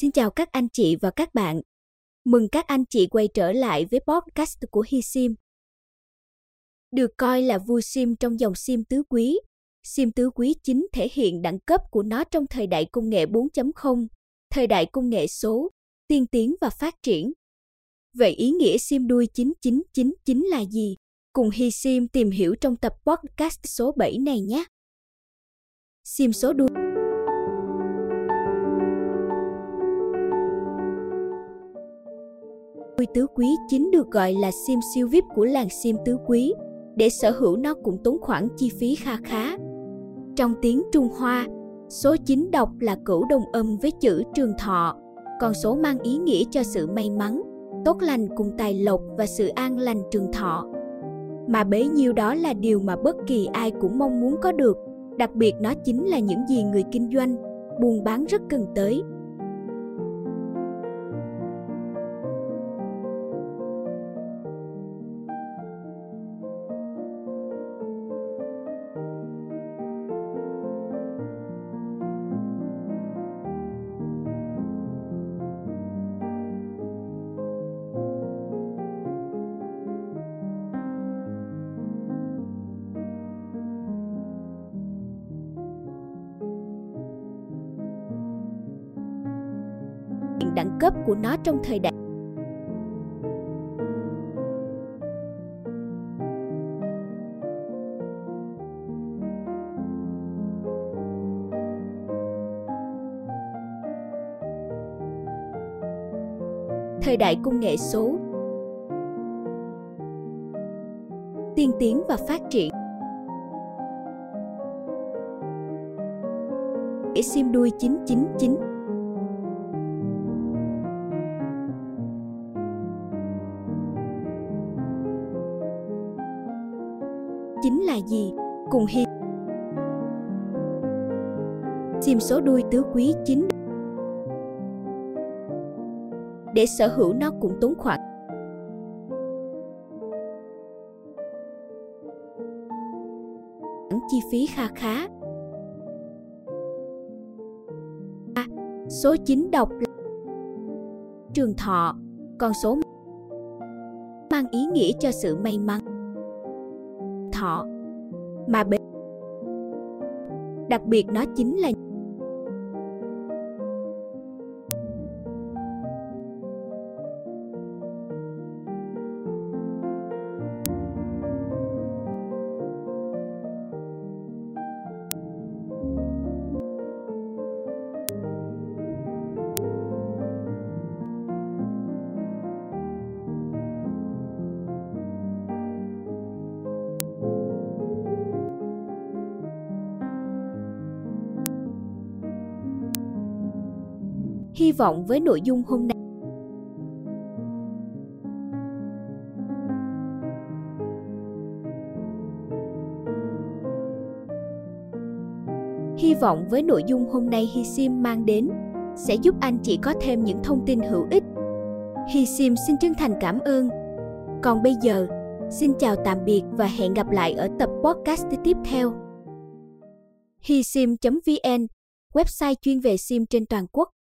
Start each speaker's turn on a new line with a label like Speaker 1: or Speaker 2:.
Speaker 1: Xin chào các anh chị và các bạn. Mừng các anh chị quay trở lại với podcast của Hi Sim. Được coi là vua sim trong dòng sim tứ quý, sim tứ quý chính thể hiện đẳng cấp của nó trong thời đại công nghệ 4.0, thời đại công nghệ số, tiên tiến và phát triển. Vậy ý nghĩa sim đuôi 9999 là gì? Cùng Hi Sim tìm hiểu trong tập podcast số 7 này nhé. Sim số đuôi Đuôi tứ quý chính được gọi là sim siêu VIP của làng sim tứ quý. Để sở hữu nó cũng tốn khoản chi phí kha khá. Trong tiếng Trung Hoa, số 9 đọc là cửu đồng âm với chữ trường thọ, còn số mang ý nghĩa cho sự may mắn, tốt lành cùng tài lộc và sự an lành trường thọ. Mà bấy nhiêu đó là điều mà bất kỳ ai cũng mong muốn có được, đặc biệt nó chính là những gì người kinh doanh, buôn bán rất cần tới. Đẳng cấp của nó trong thời đại. Thời đại công nghệ số. Tiên tiến và phát triển. Để sim đuôi 999 chính là gì? Cùng hi Sim số đuôi tứ quý chính Để sở hữu nó cũng tốn khoản chi phí kha khá. Số 9 đọc là trường thọ, con số mang ý nghĩa cho sự may mắn họ. Mà bế đặc biệt nó chính là hy vọng với nội dung hôm nay Hy vọng với nội dung hôm nay Hi Sim mang đến sẽ giúp anh chị có thêm những thông tin hữu ích. Hi Sim xin chân thành cảm ơn. Còn bây giờ, xin chào tạm biệt và hẹn gặp lại ở tập podcast tiếp theo. HiSim.vn, website chuyên về sim trên toàn quốc.